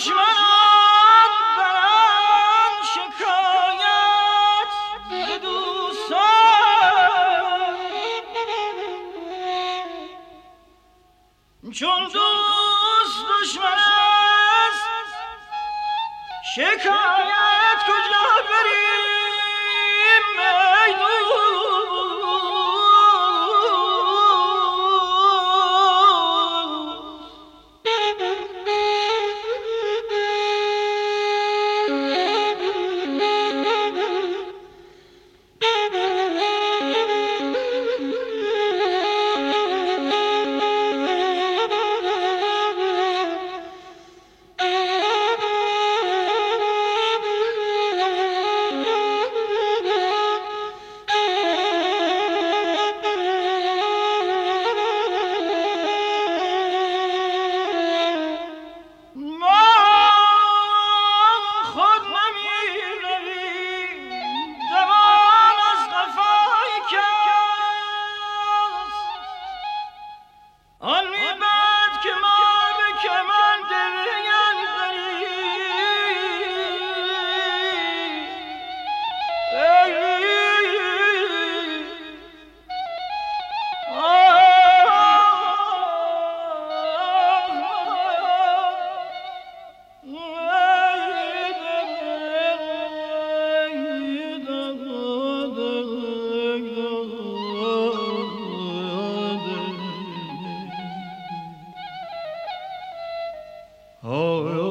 دشمنان برن شکایت به دوستان. چون دوست دشمن است شکایت کجا Come on! Oh,